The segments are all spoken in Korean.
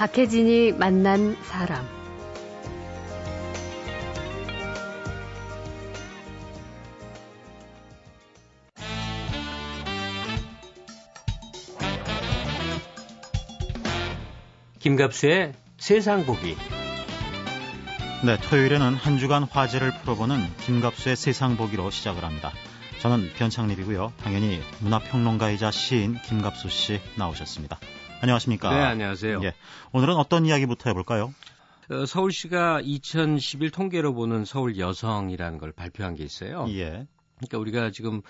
박혜진이 만난 사람. 김갑수의 세상 보기. 네, 토요일에는 한 주간 화제를 풀어보는 김갑수의 세상 보기로 시작을 합니다. 저는 변창립이고요. 당연히 문화평론가이자 시인 김갑수 씨 나오셨습니다. 안녕하십니까? 네, 안녕하세요. 예, 오늘은 어떤 이야기부터 해볼까요? 어, 서울시가 2011 통계로 보는 서울 여성이라는 걸 발표한 게 있어요. 예. 그러니까 우리가 지금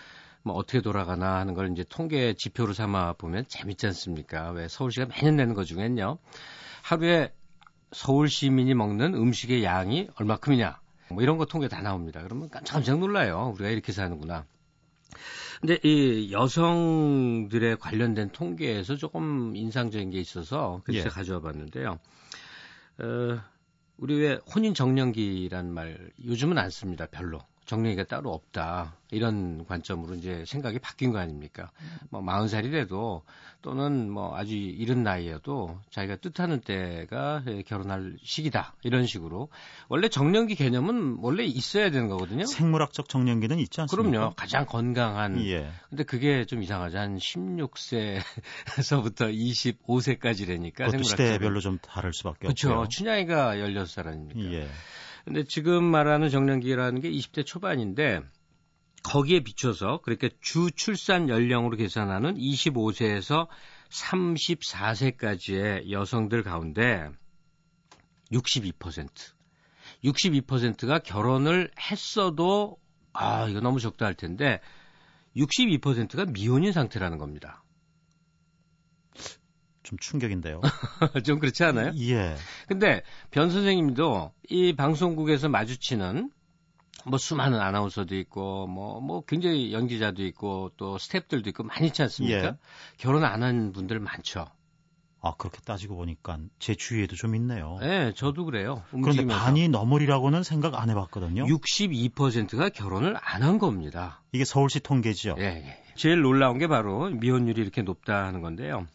뭐 어떻게 돌아가나 하는 걸 이제 통계 지표로 삼아 보면 재밌지 않습니까? 왜 서울시가 매년 내는 것 중엔요. 하루에 서울 시민이 먹는 음식의 양이 얼마큼이냐. 뭐 이런 거 통계 다 나옵니다. 그러면 깜짝깜짝 놀라요. 우리가 이렇게 사는구나. 근데 이 여성들의 관련된 통계에서 조금 인상적인 게 있어서 그래서 예. 가져와 봤는데요. 어, 우리 왜 혼인 정년기란 말 요즘은 안 씁니다. 별로. 정년기가 따로 없다. 이런 관점으로 이제 생각이 바뀐 거 아닙니까? 뭐 40살이 돼도 또는 뭐 아주 이른 나이여도 자기가 뜻하는 때가 결혼할 시기다. 이런 식으로. 원래 정년기 개념은 원래 있어야 되는 거거든요. 생물학적 정년기는 있지 않습니까? 그럼요. 가장 건강한. 예. 근데 그게 좀 이상하죠. 한 16세에서부터 25세까지라니까. 그것도 시대별로 좀 다를 수밖에 그렇죠. 없고요. 춘향이가 16살 아닙니까? 예. 근데 지금 말하는 정년기라는 게 20대 초반인데 거기에 비춰서 그렇게 주 출산 연령으로 계산하는 25세에서 34세까지의 여성들 가운데 62% 62%가 결혼을 했어도 아, 이거 너무 적다 할 텐데 62%가 미혼인 상태라는 겁니다. 좀 충격인데요. 좀 그렇지 않아요? 예. 근데 변 선생님도 이 방송국에서 마주치는 뭐 수많은 아나운서도 있고 뭐뭐 굉장히 연기자도 있고 또 스탭들도 있고 많이 있지 않습니까? 예. 결혼 안 한 분들 많죠. 아, 그렇게 따지고 보니까 제 주위에도 좀 있네요. 네, 저도 그래요. 그런데 움직이면서. 반이 넘으리라고는 생각 안 해봤거든요. 62%가 결혼을 안 한 겁니다. 이게 서울시 통계죠. 예, 예. 제일 놀라운 게 바로 미혼율이 이렇게 높다 하는 건데요.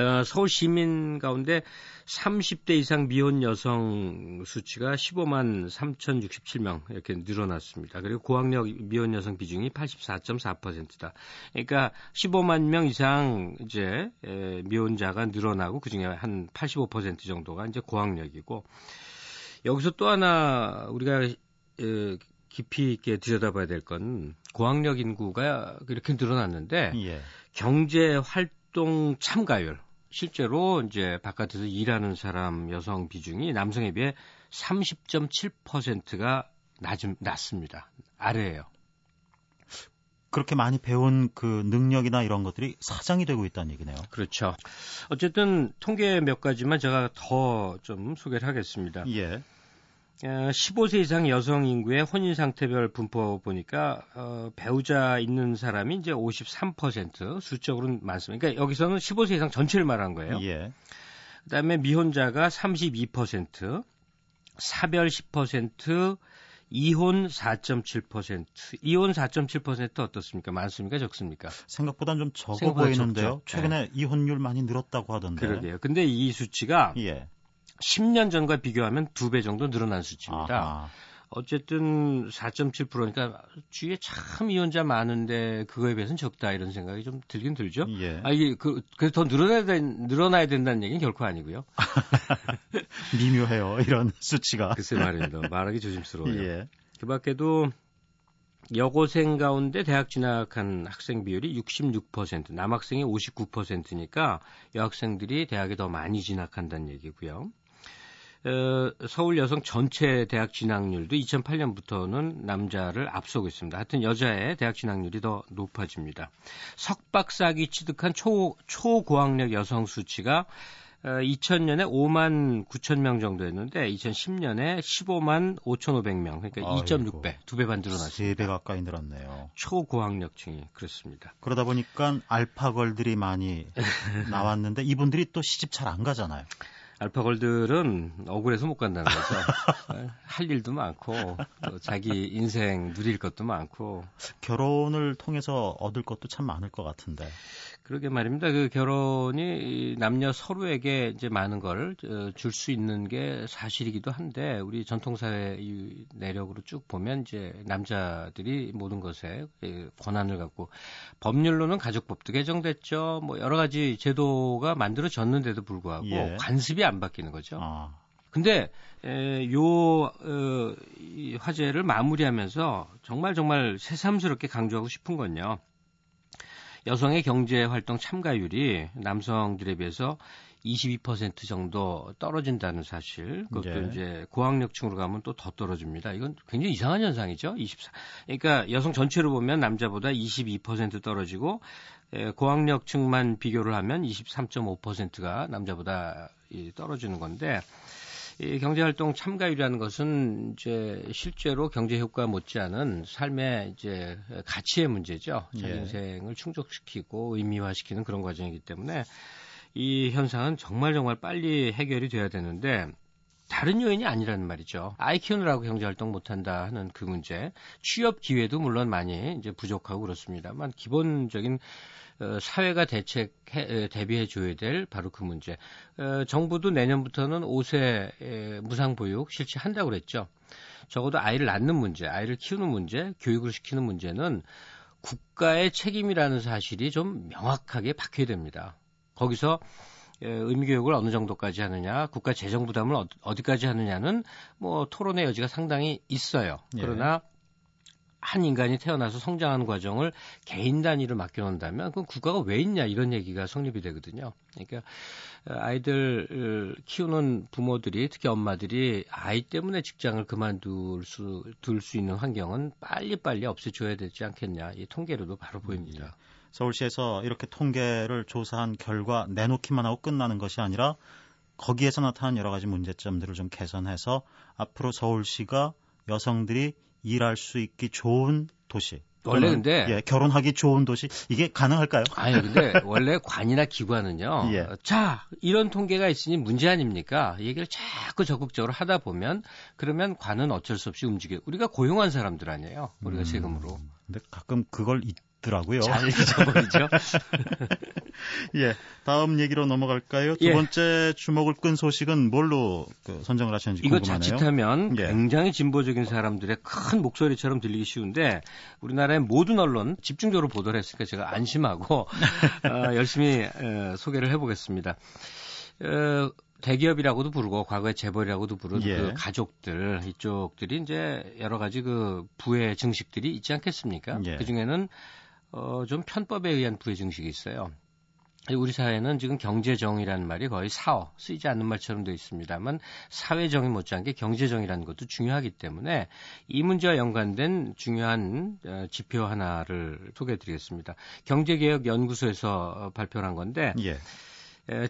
어, 서울 시민 가운데 30대 이상 미혼 여성 수치가 15만 3,067명 이렇게 늘어났습니다. 그리고 고학력 미혼 여성 비중이 84.4%다. 그러니까 15만 명 이상 이제 에, 미혼자가 늘어나고 그중에 한 85% 정도가 이제 고학력이고 여기서 또 하나 우리가 에, 깊이 있게 들여다봐야 될 건 고학력 인구가 이렇게 늘어났는데 예. 경제 활동 참가율 실제로 이제 바깥에서 일하는 사람 여성 비중이 남성에 비해 30.7%가 낮음, 낮습니다. 아래예요. 그렇게 많이 배운 그 능력이나 이런 것들이 사장이 되고 있다는 얘기네요. 그렇죠. 어쨌든 통계 몇 가지만 제가 더 좀 소개를 하겠습니다. 예. 어, 15세 이상 여성 인구의 혼인 상태별 분포 보니까 어, 배우자 있는 사람이 이제 53% 수적으로는 많습니다. 그러니까 여기서는 15세 이상 전체를 말한 거예요. 예. 그다음에 미혼자가 32%, 사별 10%, 이혼 4.7%. 이혼 4.7% 어떻습니까? 많습니까? 적습니까? 생각보단 좀 적어 생각보다 보이는데요. 적죠. 최근에 이혼율 많이 늘었다고 하던데. 그러게요. 근데 이 수치가 예. 10년 전과 비교하면 두배 정도 늘어난 수치입니다. 아하. 어쨌든 4.7%니까 주위에 참 이혼자 많은데 그거에 비해서는 적다 이런 생각이 좀 들긴 들죠. 예. 아 이게 그 그래서 더 늘어나야 된- 늘어나야 된다는 얘기는 결코 아니고요. 미묘해요. 이런 수치가. 글쎄 말입니다. 말하기 조심스러워요. 예. 그 밖에도 여고생 가운데 대학 진학한 학생 비율이 66%, 남학생이 59%니까 여학생들이 대학에 더 많이 진학한다는 얘기고요. 어, 서울 여성 전체 대학 진학률도 2008년부터는 남자를 앞서고 있습니다. 하여튼 여자의 대학 진학률이 더 높아집니다. 석박사기 취득한 초, 초고학력 여성 수치가 어, 2000년에 5만 9천 명 정도였는데 2010년에 15만 5,500명, 그러니까 아이고. 2.6배, 두 배반세 늘어났습니다. 배 가까이 늘었네요. 초고학력층이 그렇습니다. 그러다 보니까 알파걸들이 많이 나왔는데 이분들이 또 시집 잘 안 가잖아요. 알파걸들은 억울해서 못 간다는 거죠. 할 일도 많고 또 자기 인생 누릴 것도 많고 결혼을 통해서 얻을 것도 참 많을 것 같은데. 그러게 말입니다. 그 결혼이 남녀 서로에게 이제 많은 걸 줄수 어, 있는 게 사실이기도 한데 우리 전통사회 내력으로 쭉 보면 이제 남자들이 모든 것에 권한을 갖고 법률로는 가족법도 개정됐죠. 뭐 여러 가지 제도가 만들어졌는데도 불구하고 예. 관습이 안 바뀌는 거죠. 아. 근데 에, 요 어, 이 화제를 마무리하면서 정말 정말 새삼스럽게 강조하고 싶은 건요. 여성의 경제 활동 참가율이 남성들에 비해서 22% 정도 떨어진다는 사실. 그것도 네. 이제 고학력층으로 가면 또 더 떨어집니다. 이건 굉장히 이상한 현상이죠. 24. 그러니까 여성 전체로 보면 남자보다 22% 떨어지고 에, 고학력층만 비교를 하면 23.5%가 남자보다 이, 떨어지는 건데 이 경제활동 참가율이라는 것은 이제 실제로 경제 효과 못지않은 삶의 이제 가치의 문제죠. 자기 예. 인생을 충족시키고 의미화시키는 그런 과정이기 때문에 이 현상은 정말 정말 빨리 해결이 돼야 되는데 다른 요인이 아니라는 말이죠. 아이 키우느라고 경제활동 못한다 하는 그 문제, 취업 기회도 물론 많이 이제 부족하고 그렇습니다만 기본적인 어, 사회가 대책 해 대비해 줘야 될 바로 그 문제. 어, 정부도 내년부터는 5세 무상 보육 실시한다고 그랬죠. 적어도 아이를 낳는 문제, 아이를 키우는 문제, 교육을 시키는 문제는 국가의 책임이라는 사실이 좀 명확하게 박혀야 됩니다. 거기서 의미교육을 어느 정도까지 하느냐, 국가 재정 부담을 어디까지 하느냐는 뭐 토론의 여지가 상당히 있어요. 예. 그러나 한 인간이 태어나서 성장하는 과정을 개인 단위로 맡겨놓는다면 그건 국가가 왜 있냐 이런 얘기가 성립이 되거든요. 그러니까 아이들 키우는 부모들이 특히 엄마들이 아이 때문에 직장을 그만둘 수, 둘 수 있는 환경은 빨리빨리 없애줘야 되지 않겠냐. 이 통계로도 바로 보입니다. 음, 서울시에서 이렇게 통계를 조사한 결과 내놓기만 하고 끝나는 것이 아니라 거기에서 나타난 여러 가지 문제점들을 좀 개선해서 앞으로 서울시가 여성들이 일할 수 있기 좋은 도시. 원래 근데 예, 결혼하기 좋은 도시 이게 가능할까요? 아니 근데 원래 관이나 기관은요. 예. 자 이런 통계가 있으니 문제 아닙니까? 얘기를 자꾸 적극적으로 하다 보면 그러면 관은 어쩔 수 없이 움직여. 우리가 고용한 사람들 아니에요. 우리가 음, 세금으로. 근데 가끔 그걸 있 더라고요. 잘 잊어버리죠. 예, 다음 얘기로 넘어갈까요? 두 예. 번째 주목을 끈 소식은 뭘로 그 선정을 하셨는지 이거 궁금하네요. 자칫하면 예. 굉장히 진보적인 사람들의 큰 목소리처럼 들리기 쉬운데 우리나라의 모든 언론 집중적으로 보도를 했으니까 제가 안심하고 어, 열심히 어, 소개를 해보겠습니다. 어, 대기업이라고도 부르고 과거에 재벌이라고도 부르는 예. 그 가족들 이쪽들이 이제 여러 가지 그 부의 증식들이 있지 않겠습니까? 예. 그 중에는 어, 좀 편법에 의한 부의 증식이 있어요. 우리 사회는 지금 경제정의라는 말이 거의 사어 쓰이지 않는 말처럼 되어 있습니다만 사회정의 못지않게 경제정의라는 것도 중요하기 때문에 이 문제와 연관된 중요한 어, 지표 하나를 소개해드리겠습니다. 경제개혁연구소에서 발표한 건데 예.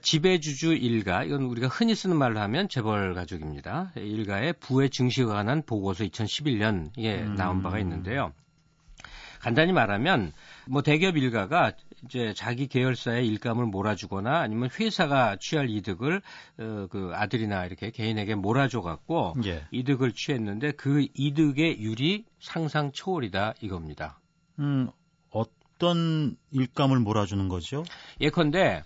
지배주주 일가 이건 우리가 흔히 쓰는 말로 하면 재벌 가족입니다. 일가의 부의 증식에 관한 보고서 2011년 에 음. 나온 바가 있는데요. 간단히 말하면 뭐 대기업 일가가 이제 자기 계열사의 일감을 몰아주거나 아니면 회사가 취할 이득을 어, 그 아들이나 이렇게 개인에게 몰아줘 갖고 예. 이득을 취했는데 그 이득의 율이 상상 초월이다 이겁니다. 음, 어떤 일감을 몰아주는 거죠? 예컨대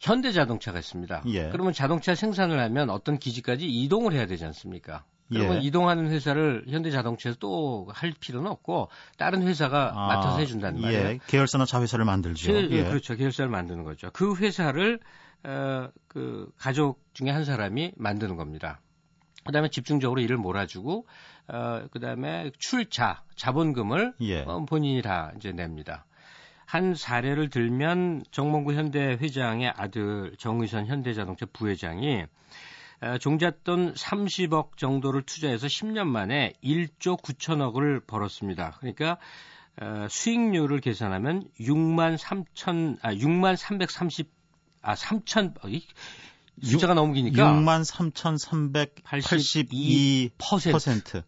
현대자동차가 있습니다. 예. 그러면 자동차 생산을 하면 어떤 기지까지 이동을 해야 되지 않습니까? 그러면 예. 이동하는 회사를 현대자동차에서 또 할 필요는 없고 다른 회사가 아, 맡아서 해준다는 예. 말이에요. 계열사나 자회사를 만들죠. 계, 예. 그렇죠. 계열사를 만드는 거죠. 그 회사를 어, 그 가족 중에 한 사람이 만드는 겁니다. 그다음에 집중적으로 일을 몰아주고 어, 그다음에 출자 자본금을 예. 어, 본인이 다 이제 냅니다. 한 사례를 들면 정몽구 현대 회장의 아들 정의선 현대자동차 부회장이 종잣돈 30억 정도를 투자해서 10년 만에 1조 9천억을 벌었습니다. 그러니까 수익률을 계산하면 6만 3천 아 6만 330 아 3천 어, 숫자가 너무 기니까 6만 3,382%.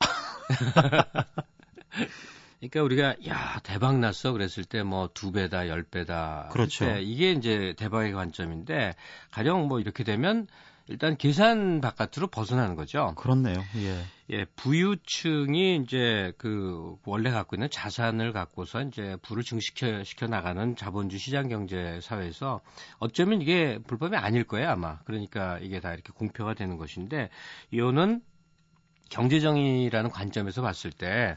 그러니까 우리가 야 대박 났어 그랬을 때 뭐 두 배다 열 배다 그렇죠. 이게 이제 대박의 관점인데 가령 뭐 이렇게 되면 일단 계산 바깥으로 벗어나는 거죠. 그렇네요. 예. 예, 부유층이 이제 그 원래 갖고 있는 자산을 갖고서 이제 부를 증식시켜 시켜 나가는 자본주의 시장 경제 사회에서 어쩌면 이게 불법이 아닐 거예요, 아마. 그러니까 이게 다 이렇게 공표가 되는 것인데 이거는 경제정의라는 관점에서 봤을 때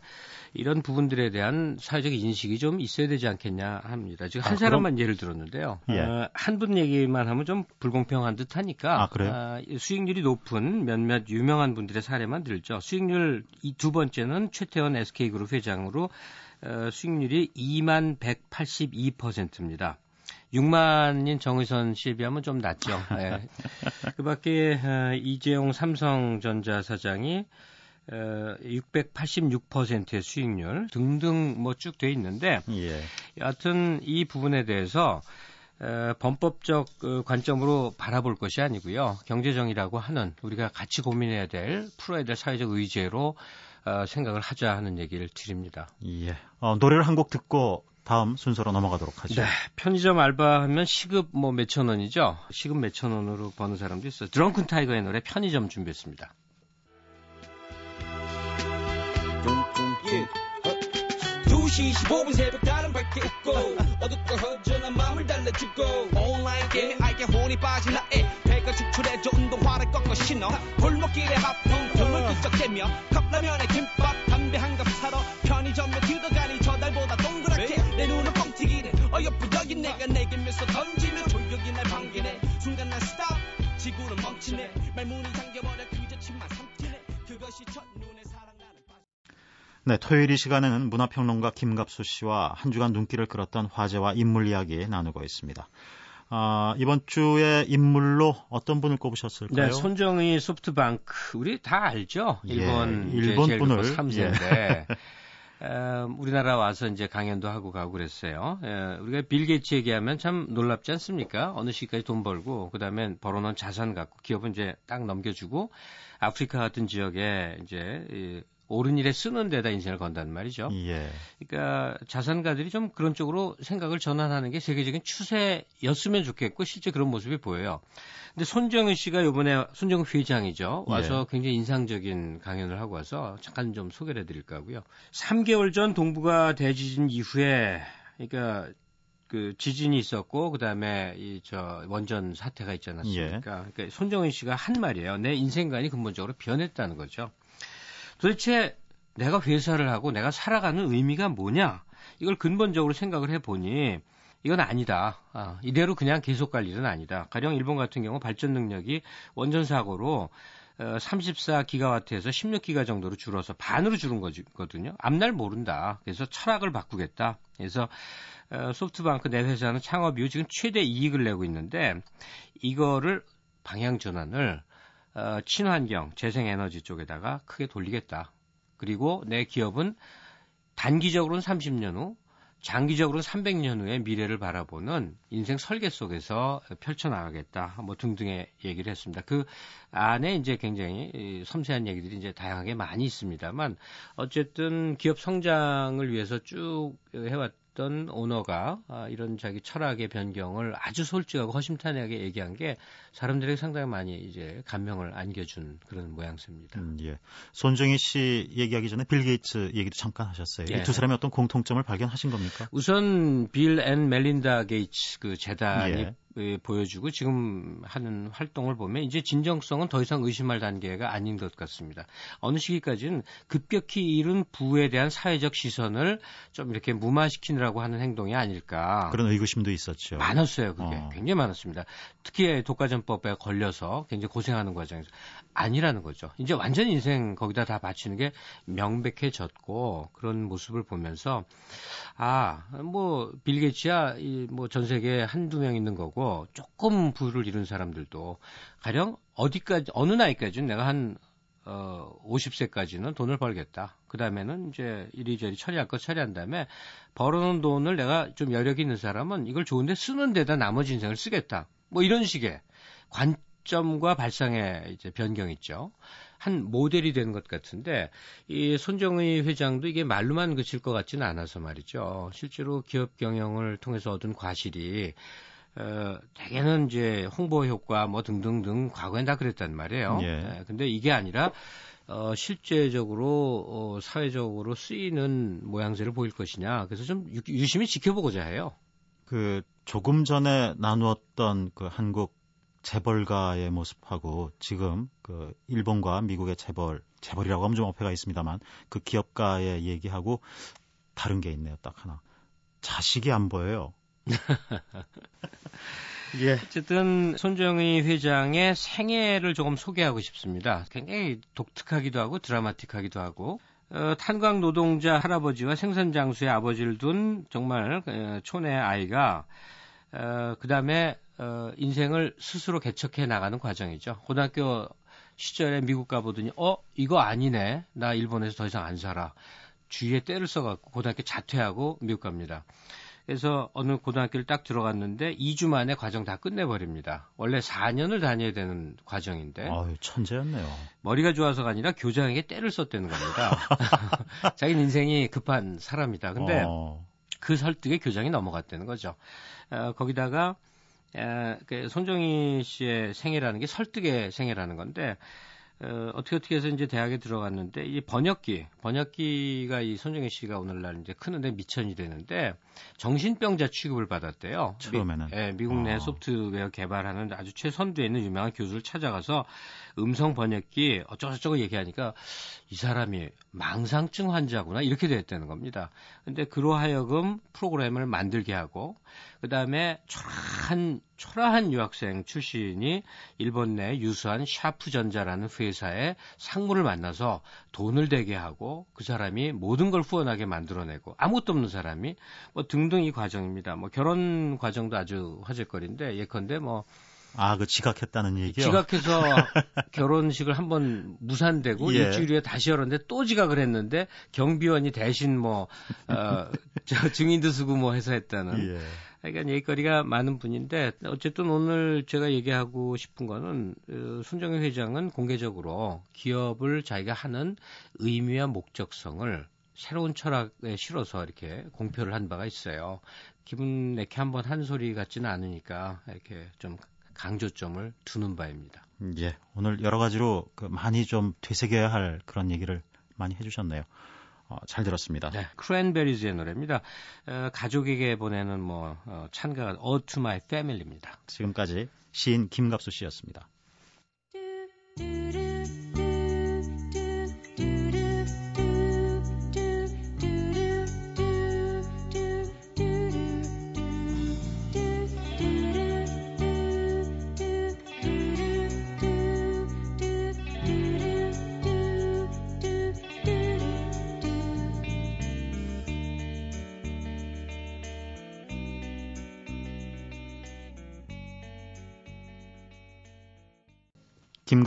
이런 부분들에 대한 사회적 인식이 좀 있어야 되지 않겠냐 합니다. 지금 한 아, 사람만 그럼... 예를 들었는데요. 예. 어, 한분 얘기만 하면 좀 불공평한 듯 하니까 아, 어, 수익률이 높은 몇몇 유명한 분들의 사례만 들죠. 수익률 이 두 번째는 최태원 SK그룹 회장으로 어, 수익률이 2만 182%입니다. 6만인 정의선 씨에 비하면 좀 낮죠. 네. 그 밖에 어, 이재용 삼성전자 사장이 어, 686%의 수익률 등등 뭐 쭉 돼 있는데 예. 여하튼 이 부분에 대해서 어, 범법적 어, 관점으로 바라볼 것이 아니고요. 경제정의라고 하는 우리가 같이 고민해야 될 풀어야 될 사회적 의제로 어, 생각을 하자 하는 얘기를 드립니다. 예. 어, 노래를 한 곡 듣고 다음 순서로 넘어가도록 하죠. 네, 편의점 알바하면 시급 뭐 몇천 원이죠. 시급 몇천 원으로 버는 사람도 있어요. 드렁큰 타이거의 노래 편의점 준비했습니다. 2시 15분 새벽 다른 밝게 웃고 어둡고 허전한 마음을 달래주고 온라인 게임에 알게 혼이 빠진 나의 배가 축출해져 운동화를 꺾어 신어 골목길에 하품 드물 끄적대며 컵라면에 김밥 담배 한 갑 사러 편의점에 들어가 여기 내가 내게 면서 던지면 조용히 날 반기네 순간 난 스탑 지구는 멈추네 말문이 잠겨버려 그저 침만 삼키네 그것이 첫눈에 사랑 나는 네, 토요일 이 시간에는 문화평론가 김갑수 씨와 한 주간 눈길을 끌었던 화제와 인물 이야기 나누고 있습니다. 아, 이번 주에 인물로 어떤 분을 꼽으셨을까요? 네, 손정의 소프트뱅크 우리 다 알죠. 예, 일본 예, 일본 분을 3세인데 예. 어, 우리나라 와서 이제 강연도 하고 가고 그랬어요. 에, 우리가 빌 게이츠 얘기하면 참 놀랍지 않습니까? 어느 시기까지 돈 벌고 그다음에 벌어놓은 자산 갖고 기업은 이제 딱 넘겨주고 아프리카 같은 지역에 이제 이, 옳은 일에 쓰는 데다 인생을 건다는 말이죠. 예. 그러니까 자산가들이 좀 그런 쪽으로 생각을 전환하는 게 세계적인 추세였으면 좋겠고 실제 그런 모습이 보여요. 근데 손정은 씨가 이번에 손정은 회장이죠. 와서 예. 굉장히 인상적인 강연을 하고 와서 잠깐 좀 소개를 해드릴까 하고요. 3개월 전 동북아 대지진 이후에 그러니까 그 지진이 있었고 그다음에 이 저 원전 사태가 있지 않았습니까? 예. 그러니까 손정은 씨가 한 말이에요. 내 인생관이 근본적으로 변했다는 거죠. 도대체 내가 회사를 하고 내가 살아가는 의미가 뭐냐? 이걸 근본적으로 생각을 해보니 이건 아니다. 아, 이대로 그냥 계속 갈 일은 아니다. 가령 일본 같은 경우 발전 능력이 원전 사고로 어, 34기가와트에서 16기가 정도로 줄어서 반으로 줄은 거거든요. 앞날 모른다. 그래서 철학을 바꾸겠다. 그래서 어, 소프트뱅크 내 회사는 창업 이후 지금 최대 이익을 내고 있는데 이거를 방향 전환을 어, 친환경, 재생에너지 쪽에다가 크게 돌리겠다. 그리고 내 기업은 단기적으로는 30년 후, 장기적으로는 300년 후의 미래를 바라보는 인생 설계 속에서 펼쳐나가겠다. 뭐 등등의 얘기를 했습니다. 그 안에 이제 굉장히 섬세한 얘기들이 이제 다양하게 많이 있습니다만 어쨌든 기업 성장을 위해서 쭉 해왔 어떤 오너가 아, 이런 자기 철학의 변경을 아주 솔직하고 허심탄회하게 얘기한 게 사람들에게 상당히 많이 이제 감명을 안겨준 그런 모양새입니다. 음, 예. 손정의 씨 얘기하기 전에 빌 게이츠 얘기도 잠깐 하셨어요. 예. 두 사람의 어떤 공통점을 발견하신 겁니까? 우선 빌 앤 멜린다 게이츠 그 재단이 예. 보여주고 지금 하는 활동을 보면 이제 진정성은 더 이상 의심할 단계가 아닌 것 같습니다. 어느 시기까지는 급격히 이룬 부에 대한 사회적 시선을 좀 이렇게 무마시키느라고 하는 행동이 아닐까. 그런 의구심도 있었죠. 많았어요, 그게. 어. 굉장히 많았습니다. 특히 독과점법에 걸려서 굉장히 고생하는 과정에서 아니라는 거죠. 이제 완전 인생 거기다 다 바치는 게 명백해졌고 그런 모습을 보면서 아, 뭐 빌 게이츠야 뭐 전 세계에 한두 명 있는 거고 조금 부를 이룬 사람들도 가령 어디까지 어느 나이까지는 내가 한 어, 50세까지는 돈을 벌겠다. 그 다음에는 이제 이리저리 처리할 것 처리한 다음에 벌어놓은 돈을 내가 좀 여력 있는 사람은 이걸 좋은데 쓰는 데다 나머지 인생을 쓰겠다. 뭐 이런 식의 관, 관점과 발상의 이제 변경 있죠. 한 모델이 되는 것 같은데 이 손정의 회장도 이게 말로만 그칠 것 같지는 않아서 말이죠. 실제로 기업 경영을 통해서 얻은 과실이 어, 대개는 이제 홍보 효과 뭐 등등등 과거엔 다 그랬단 말이에요. 예. 네, 근데 이게 아니라 어, 실제적으로 어, 사회적으로 쓰이는 모양새를 보일 것이냐. 그래서 좀 유, 유심히 지켜보고자 해요. 그 조금 전에 나누었던 그 한국 재벌가의 모습하고 지금 그 일본과 미국의 재벌 재벌이라고 하면 좀 어폐가 있습니다만 그 기업가의 얘기하고 다른 게 있네요. 딱 하나. 자식이 안 보여요. 예. 어쨌든 손정의 회장의 생애를 조금 소개하고 싶습니다. 굉장히 독특하기도 하고 드라마틱하기도 하고 어, 탄광 노동자 할아버지와 생산 장수의 아버지를 둔 정말 어, 촌의 아이가 어, 그 다음에 어, 인생을 스스로 개척해 나가는 과정이죠. 고등학교 시절에 미국 가보더니 어 이거 아니네 나 일본에서 더 이상 안 살아 주위에 때를 써갖고 고등학교 자퇴하고 미국 갑니다. 그래서 어느 고등학교를 딱 들어갔는데 2주 만에 과정 다 끝내버립니다. 원래 4년을 다녀야 되는 과정인데. 아유, 천재였네요. 머리가 좋아서가 아니라 교장에게 때를 썼다는 겁니다. 자기 인생이 급한 사람이다. 근데 어. 그 설득에 교장이 넘어갔다는 거죠. 어, 거기다가 에, 그 손정희 씨의 생애라는 게 설득의 생애라는 건데 어, 어떻게 어떻게 해서 이제 대학에 들어갔는데 이 번역기, 번역기가 이 손정희 씨가 오늘날 이제 크는데 미천이 되는데 정신병자 취급을 받았대요. 처음에는. 미, 예, 미국 내 어. 소프트웨어 개발하는 아주 최선두에 있는 유명한 교수를 찾아가서 음성 번역기 어쩌고저쩌고 얘기하니까 이 사람이 망상증 환자구나 이렇게 됐다는 겁니다. 근데 그로하여금 프로그램을 만들게 하고 그다음에 초라한 초라한 유학생 출신이 일본 내 유수한 샤프 전자라는 회사의 상무를 만나서 돈을 대게 하고 그 사람이 모든 걸 후원하게 만들어내고 아무것도 없는 사람이 뭐 등등 이 과정입니다. 뭐 결혼 과정도 아주 화제거리인데 예컨대 뭐 아, 그 지각했다는 얘기요? 지각해서 결혼식을 한 번 무산되고 예. 일주일 후에 다시 열었는데 또 지각을 했는데 경비원이 대신 뭐, 어, 저 증인도 쓰고 뭐 해서 했다는. 예. 그러니까 얘기거리가 많은 분인데 어쨌든 오늘 제가 얘기하고 싶은 거는 어, 손정희 회장은 공개적으로 기업을 자기가 하는 의미와 목적성을 새로운 철학에 실어서 이렇게 공표를 한 바가 있어요. 기분 내게 한번 한 소리 같지는 않으니까 이렇게 좀 강조점을 두는 바입니다. 예, 오늘 여러 가지로 그 많이 좀 되새겨야 할 그런 얘기를 많이 해주셨네요. 어, 잘 들었습니다. 네, 크랜베리즈의 노래입니다. 어, 가족에게 보내는 뭐 어, 찬가 All to My Family입니다. 지금까지 시인 김갑수 씨였습니다.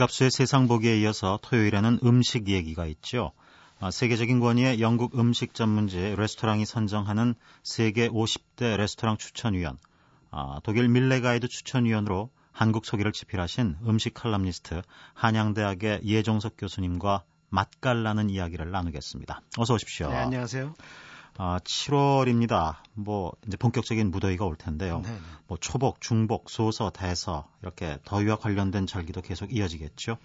김갑수의 세상 보기에 이어서 토요일에는 음식 얘기가 있죠. 아, 세계적인 권위의 영국 음식 전문지 레스토랑이 선정하는 세계 50대 레스토랑 추천위원, 아, 독일 밀레가이드 추천위원으로 한국 소개를 집필하신 음식 칼럼니스트 한양대학의 예종석 교수님과 맛깔나는 이야기를 나누겠습니다. 어서 오십시오. 네, 안녕하세요. 아, 7월입니다. 뭐 이제 본격적인 무더위가 올 텐데요. 네네. 뭐 초복, 중복, 소서, 대서 이렇게 더위와 관련된 절기도 계속 이어지겠죠.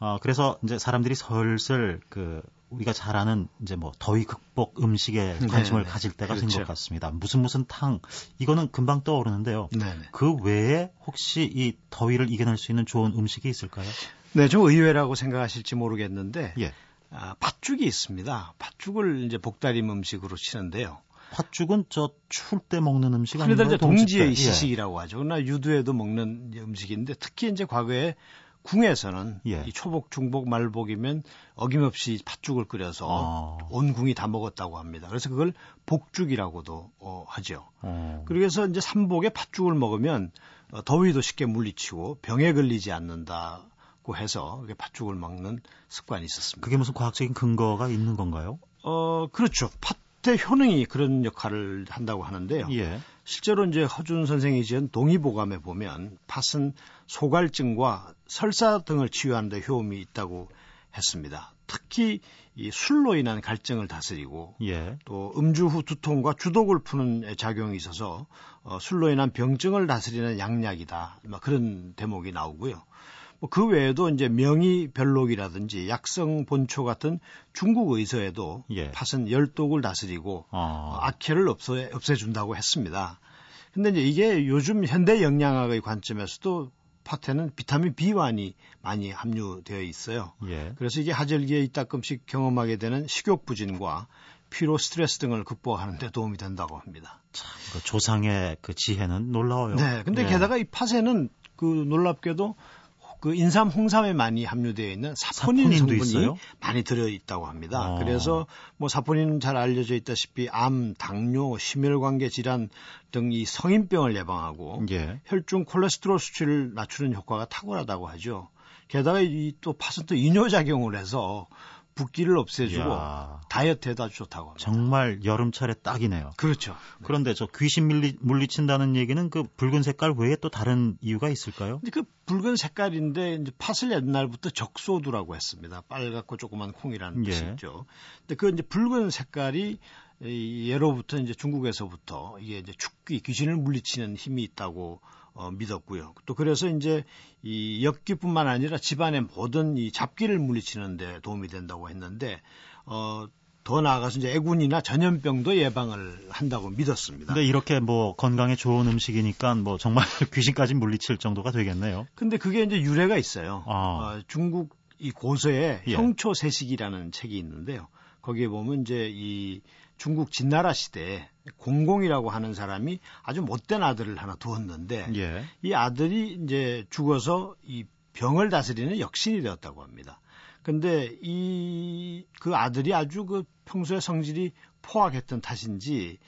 어, 그래서 이제 사람들이 슬슬 그 우리가 잘 아는 이제 뭐 더위 극복 음식에 관심을 네네. 가질 때가 그렇죠. 된것 같습니다. 무슨 무슨 탕 이거는 금방 떠오르는데요. 네네. 그 외에 혹시 이 더위를 이겨낼 수 있는 좋은 음식이 있을까요? 네, 좀 의외라고 생각하실지 모르겠는데 예. 아, 팥죽이 있습니다. 팥죽을 이제 복다림 음식으로 치는데요. 팥죽은 저 추울 때 먹는 음식 아니에요? 이제 동지의 시식이라고 예. 하죠. 그러나 유두에도 먹는 음식인데 특히 이제 과거에 궁에서는 예. 이 초복, 중복, 말복이면 어김없이 팥죽을 끓여서 아. 온 궁이 다 먹었다고 합니다. 그래서 그걸 복죽이라고도 어, 하죠. 어. 그래서 이제 삼복에 팥죽을 먹으면 어, 더위도 쉽게 물리치고 병에 걸리지 않는다. 먹고 해서 팥죽을 먹는 습관이 있었습니다. 그게 무슨 과학적인 근거가 있는 건가요? 어, 그렇죠. 팥의 효능이 그런 역할을 한다고 하는데요. 예. 실제로 이제 허준 선생이 지은 동의보감에 보면 팥은 소갈증과 설사 등을 치유하는 데 효험이 있다고 했습니다. 특히 이 술로 인한 갈증을 다스리고 예. 또 음주 후 두통과 주독을 푸는 작용이 있어서 어, 술로 인한 병증을 다스리는 양약이다. 뭐 그런 대목이 나오고요. 뭐 그 외에도 이제 명의별록이라든지 약성 본초 같은 중국 의서에도 예. 팥은 열독을 다스리고 아. 악해를 없애, 없애준다고 했습니다. 근데 이제 이게 요즘 현대 영양학의 관점에서도 팥에는 비타민 B1이 많이 함유되어 있어요. 예. 그래서 이게 하절기에 이따끔씩 경험하게 되는 식욕 부진과 피로, 스트레스 등을 극복하는 데 도움이 된다고 합니다. 참, 그 조상의 그 지혜는 놀라워요. 네. 근데 예. 게다가 이 팥에는 그 놀랍게도 그 인삼, 홍삼에 많이 함유되어 있는 사포닌 성분이 있어요? 많이 들어 있다고 합니다. 어. 그래서 뭐 사포닌은 잘 알려져 있다시피 암, 당뇨, 심혈관계 질환 등 이 성인병을 예방하고 예. 혈중 콜레스테롤 수치를 낮추는 효과가 탁월하다고 하죠. 게다가 이또 팥은 또 이뇨 작용을 해서 붓기를 없애주고 야. 다이어트에도 좋다고 합니다. 정말 여름철에 딱이네요. 그렇죠. 그런데 저 귀신 물리, 물리친다는 얘기는 그 붉은 색깔 외에 또 다른 이유가 있을까요? 그 붉은 색깔인데 이제 팥을 옛날부터 적소두라고 했습니다. 빨갛고 조그만 콩이라는 예. 뜻이죠. 근데 그 이제 붉은 색깔이 예로부터 이제 중국에서부터 이게 이제 축귀 귀신을 물리치는 힘이 있다고 어, 믿었고요. 또 그래서 이제 이 엽기뿐만 아니라 집안의 모든 이 잡기를 물리치는데 도움이 된다고 했는데 어, 더 나아가서 이제 애군이나 전염병도 예방을 한다고 믿었습니다. 근데 이렇게 뭐 건강에 좋은 음식이니까 뭐 정말 귀신까지 물리칠 정도가 되겠네요. 근데 그게 이제 유래가 있어요. 아. 어, 중국 이 고서에 예. 형초세식이라는 책이 있는데요. 거기에 보면 이제 이 중국 진나라 시대에 공공이라고 하는 사람이 아주 못된 아들을 하나 두었는데 예. 이 아들이 이제 죽어서 이 병을 다스리는 역신이 되었다고 합니다. 근데 이 그 아들이 아주 그 평소에 성질이 포악했던 탓인지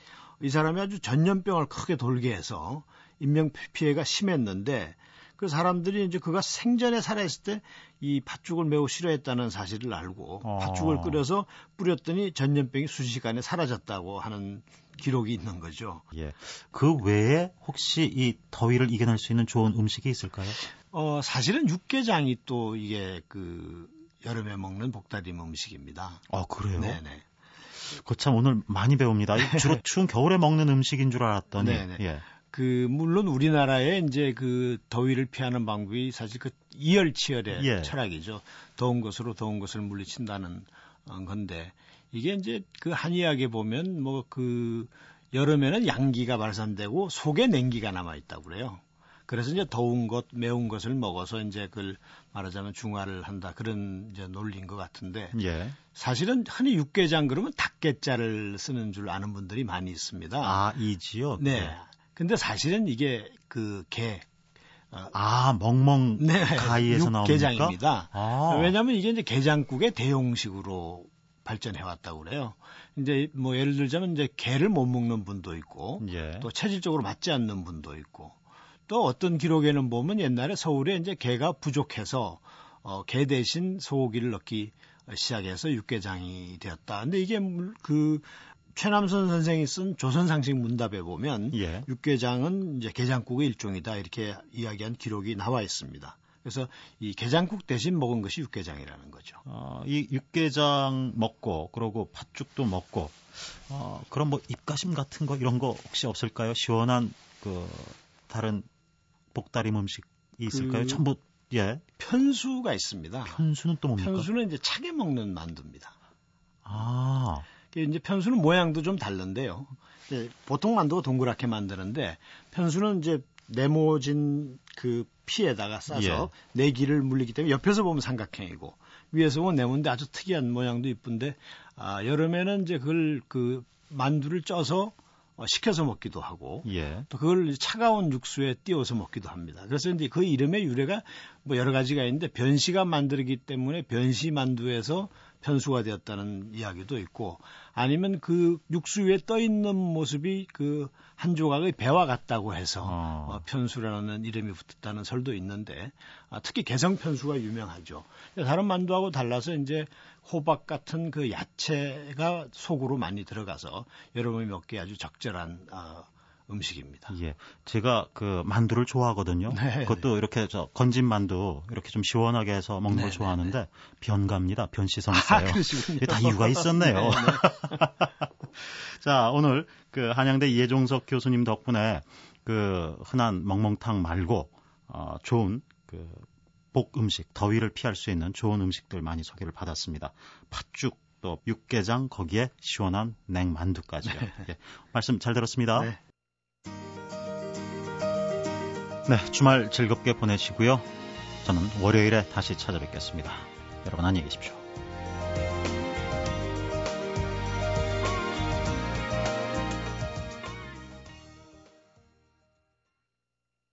이 사람이 아주 전염병을 크게 돌게 해서 인명 피해가 심했는데 그 사람들이 이제 그가 생전에 살아있을 때 이 팥죽을 매우 싫어했다는 사실을 알고 어. 팥죽을 끓여서 뿌렸더니 전염병이 순식간에 사라졌다고 하는 기록이 있는 거죠. 예. 그 외에 혹시 이 더위를 이겨낼 수 있는 좋은 음식이 있을까요? 어, 사실은 육개장이 또 이게 그 여름에 먹는 복다림 음식입니다. 아, 그래요? 네네. 거참 오늘 많이 배웁니다. 주로 추운 겨울에 먹는 음식인 줄 알았더니. 네네. 예. 그 물론 우리나라의 이제 그 더위를 피하는 방법이 사실 그 이열치열의 예. 철학이죠. 더운 것으로 더운 것을 물리친다는 어, 건데 이게 이제 그 한의학에 보면 뭐 그 여름에는 양기가 발산되고 속에 냉기가 남아 있다고 그래요. 그래서 이제 더운 것, 매운 것을 먹어서 이제 그걸 말하자면 중화를 한다 그런 이제 논리인 것 같은데 예. 사실은 흔히 육개장 그러면 닭게자를 쓰는 줄 아는 분들이 많이 있습니다. 아 이지요? 네. 네. 근데 사실은 이게 그 게, 어, 아, 멍멍 네, 가위에서 나옵니까? 게장입니다. 아. 왜냐하면 이게 이제 게장국의 대용식으로 발전해 왔다고 그래요. 이제 뭐 예를 들자면 이제 게를 못 먹는 분도 있고 예. 또 체질적으로 맞지 않는 분도 있고 또 어떤 기록에는 보면 옛날에 서울에 이제 게가 부족해서 어, 게 대신 소고기를 넣기 시작해서 육개장이 되었다. 근데 이게 그 최남선 선생이 쓴 조선상식 문답에 보면 예. 육개장은 이제 게장국의 일종이다 이렇게 이야기한 기록이 나와 있습니다. 그래서 이 게장국 대신 먹은 것이 육개장이라는 거죠. 어, 이 육개장 먹고 그러고 팥죽도 먹고 어, 그런 뭐 입가심 같은 거 이런 거 혹시 없을까요? 시원한 그 다른 복다림 음식 있을까요? 그 전부 예. 편수가 있습니다. 편수는 또 뭡니까? 편수는 이제 차게 먹는 만두입니다. 아. 이제 편수는 모양도 좀 다른데요. 보통 만두가 동그랗게 만드는데 편수는 이제 네모진 그 피에다가 싸서 예. 내기를 물리기 때문에 옆에서 보면 삼각형이고 위에서 보면 네모인데 아주 특이한 모양도 이쁜데 아 여름에는 이제 그걸 그 만두를 쪄서 어, 식혀서 먹기도 하고 예. 또 그걸 차가운 육수에 띄워서 먹기도 합니다. 그래서 이제 그 이름의 유래가 뭐 여러 가지가 있는데 변시가 만들기 때문에 변시 만두에서 편수가 되었다는 이야기도 있고 아니면 그 육수 위에 떠 있는 모습이 그 한 조각의 배와 같다고 해서 어. 어, 편수라는 이름이 붙었다는 설도 있는데 아, 특히 개성 편수가 유명하죠. 다른 만두하고 달라서 이제 호박 같은 그 야채가 속으로 많이 들어가서 여러분이 먹기에 아주 적절한 어, 음식입니다. 예. 제가 그 만두를 좋아하거든요. 네, 그것도 네. 이렇게 저 건진 만두 이렇게 좀 시원하게 해서 먹는 네, 걸 좋아하는데 네, 네. 변갑니다. 변시성 있어요. 아, 다 이유가 있었네요. 네, 자, 오늘 그 한양대 이해종석 교수님 덕분에 그 흔한 멍멍탕 말고 어, 좋은 그 복 음식, 더위를 피할 수 있는 좋은 음식들 많이 소개를 받았습니다. 팥죽 또 육개장 거기에 시원한 냉만두까지요. 네. 예, 말씀 잘 들었습니다. 네. 네, 주말 즐겁게 보내시고요. 저는 월요일에 다시 찾아뵙겠습니다. 여러분 안녕히 계십시오.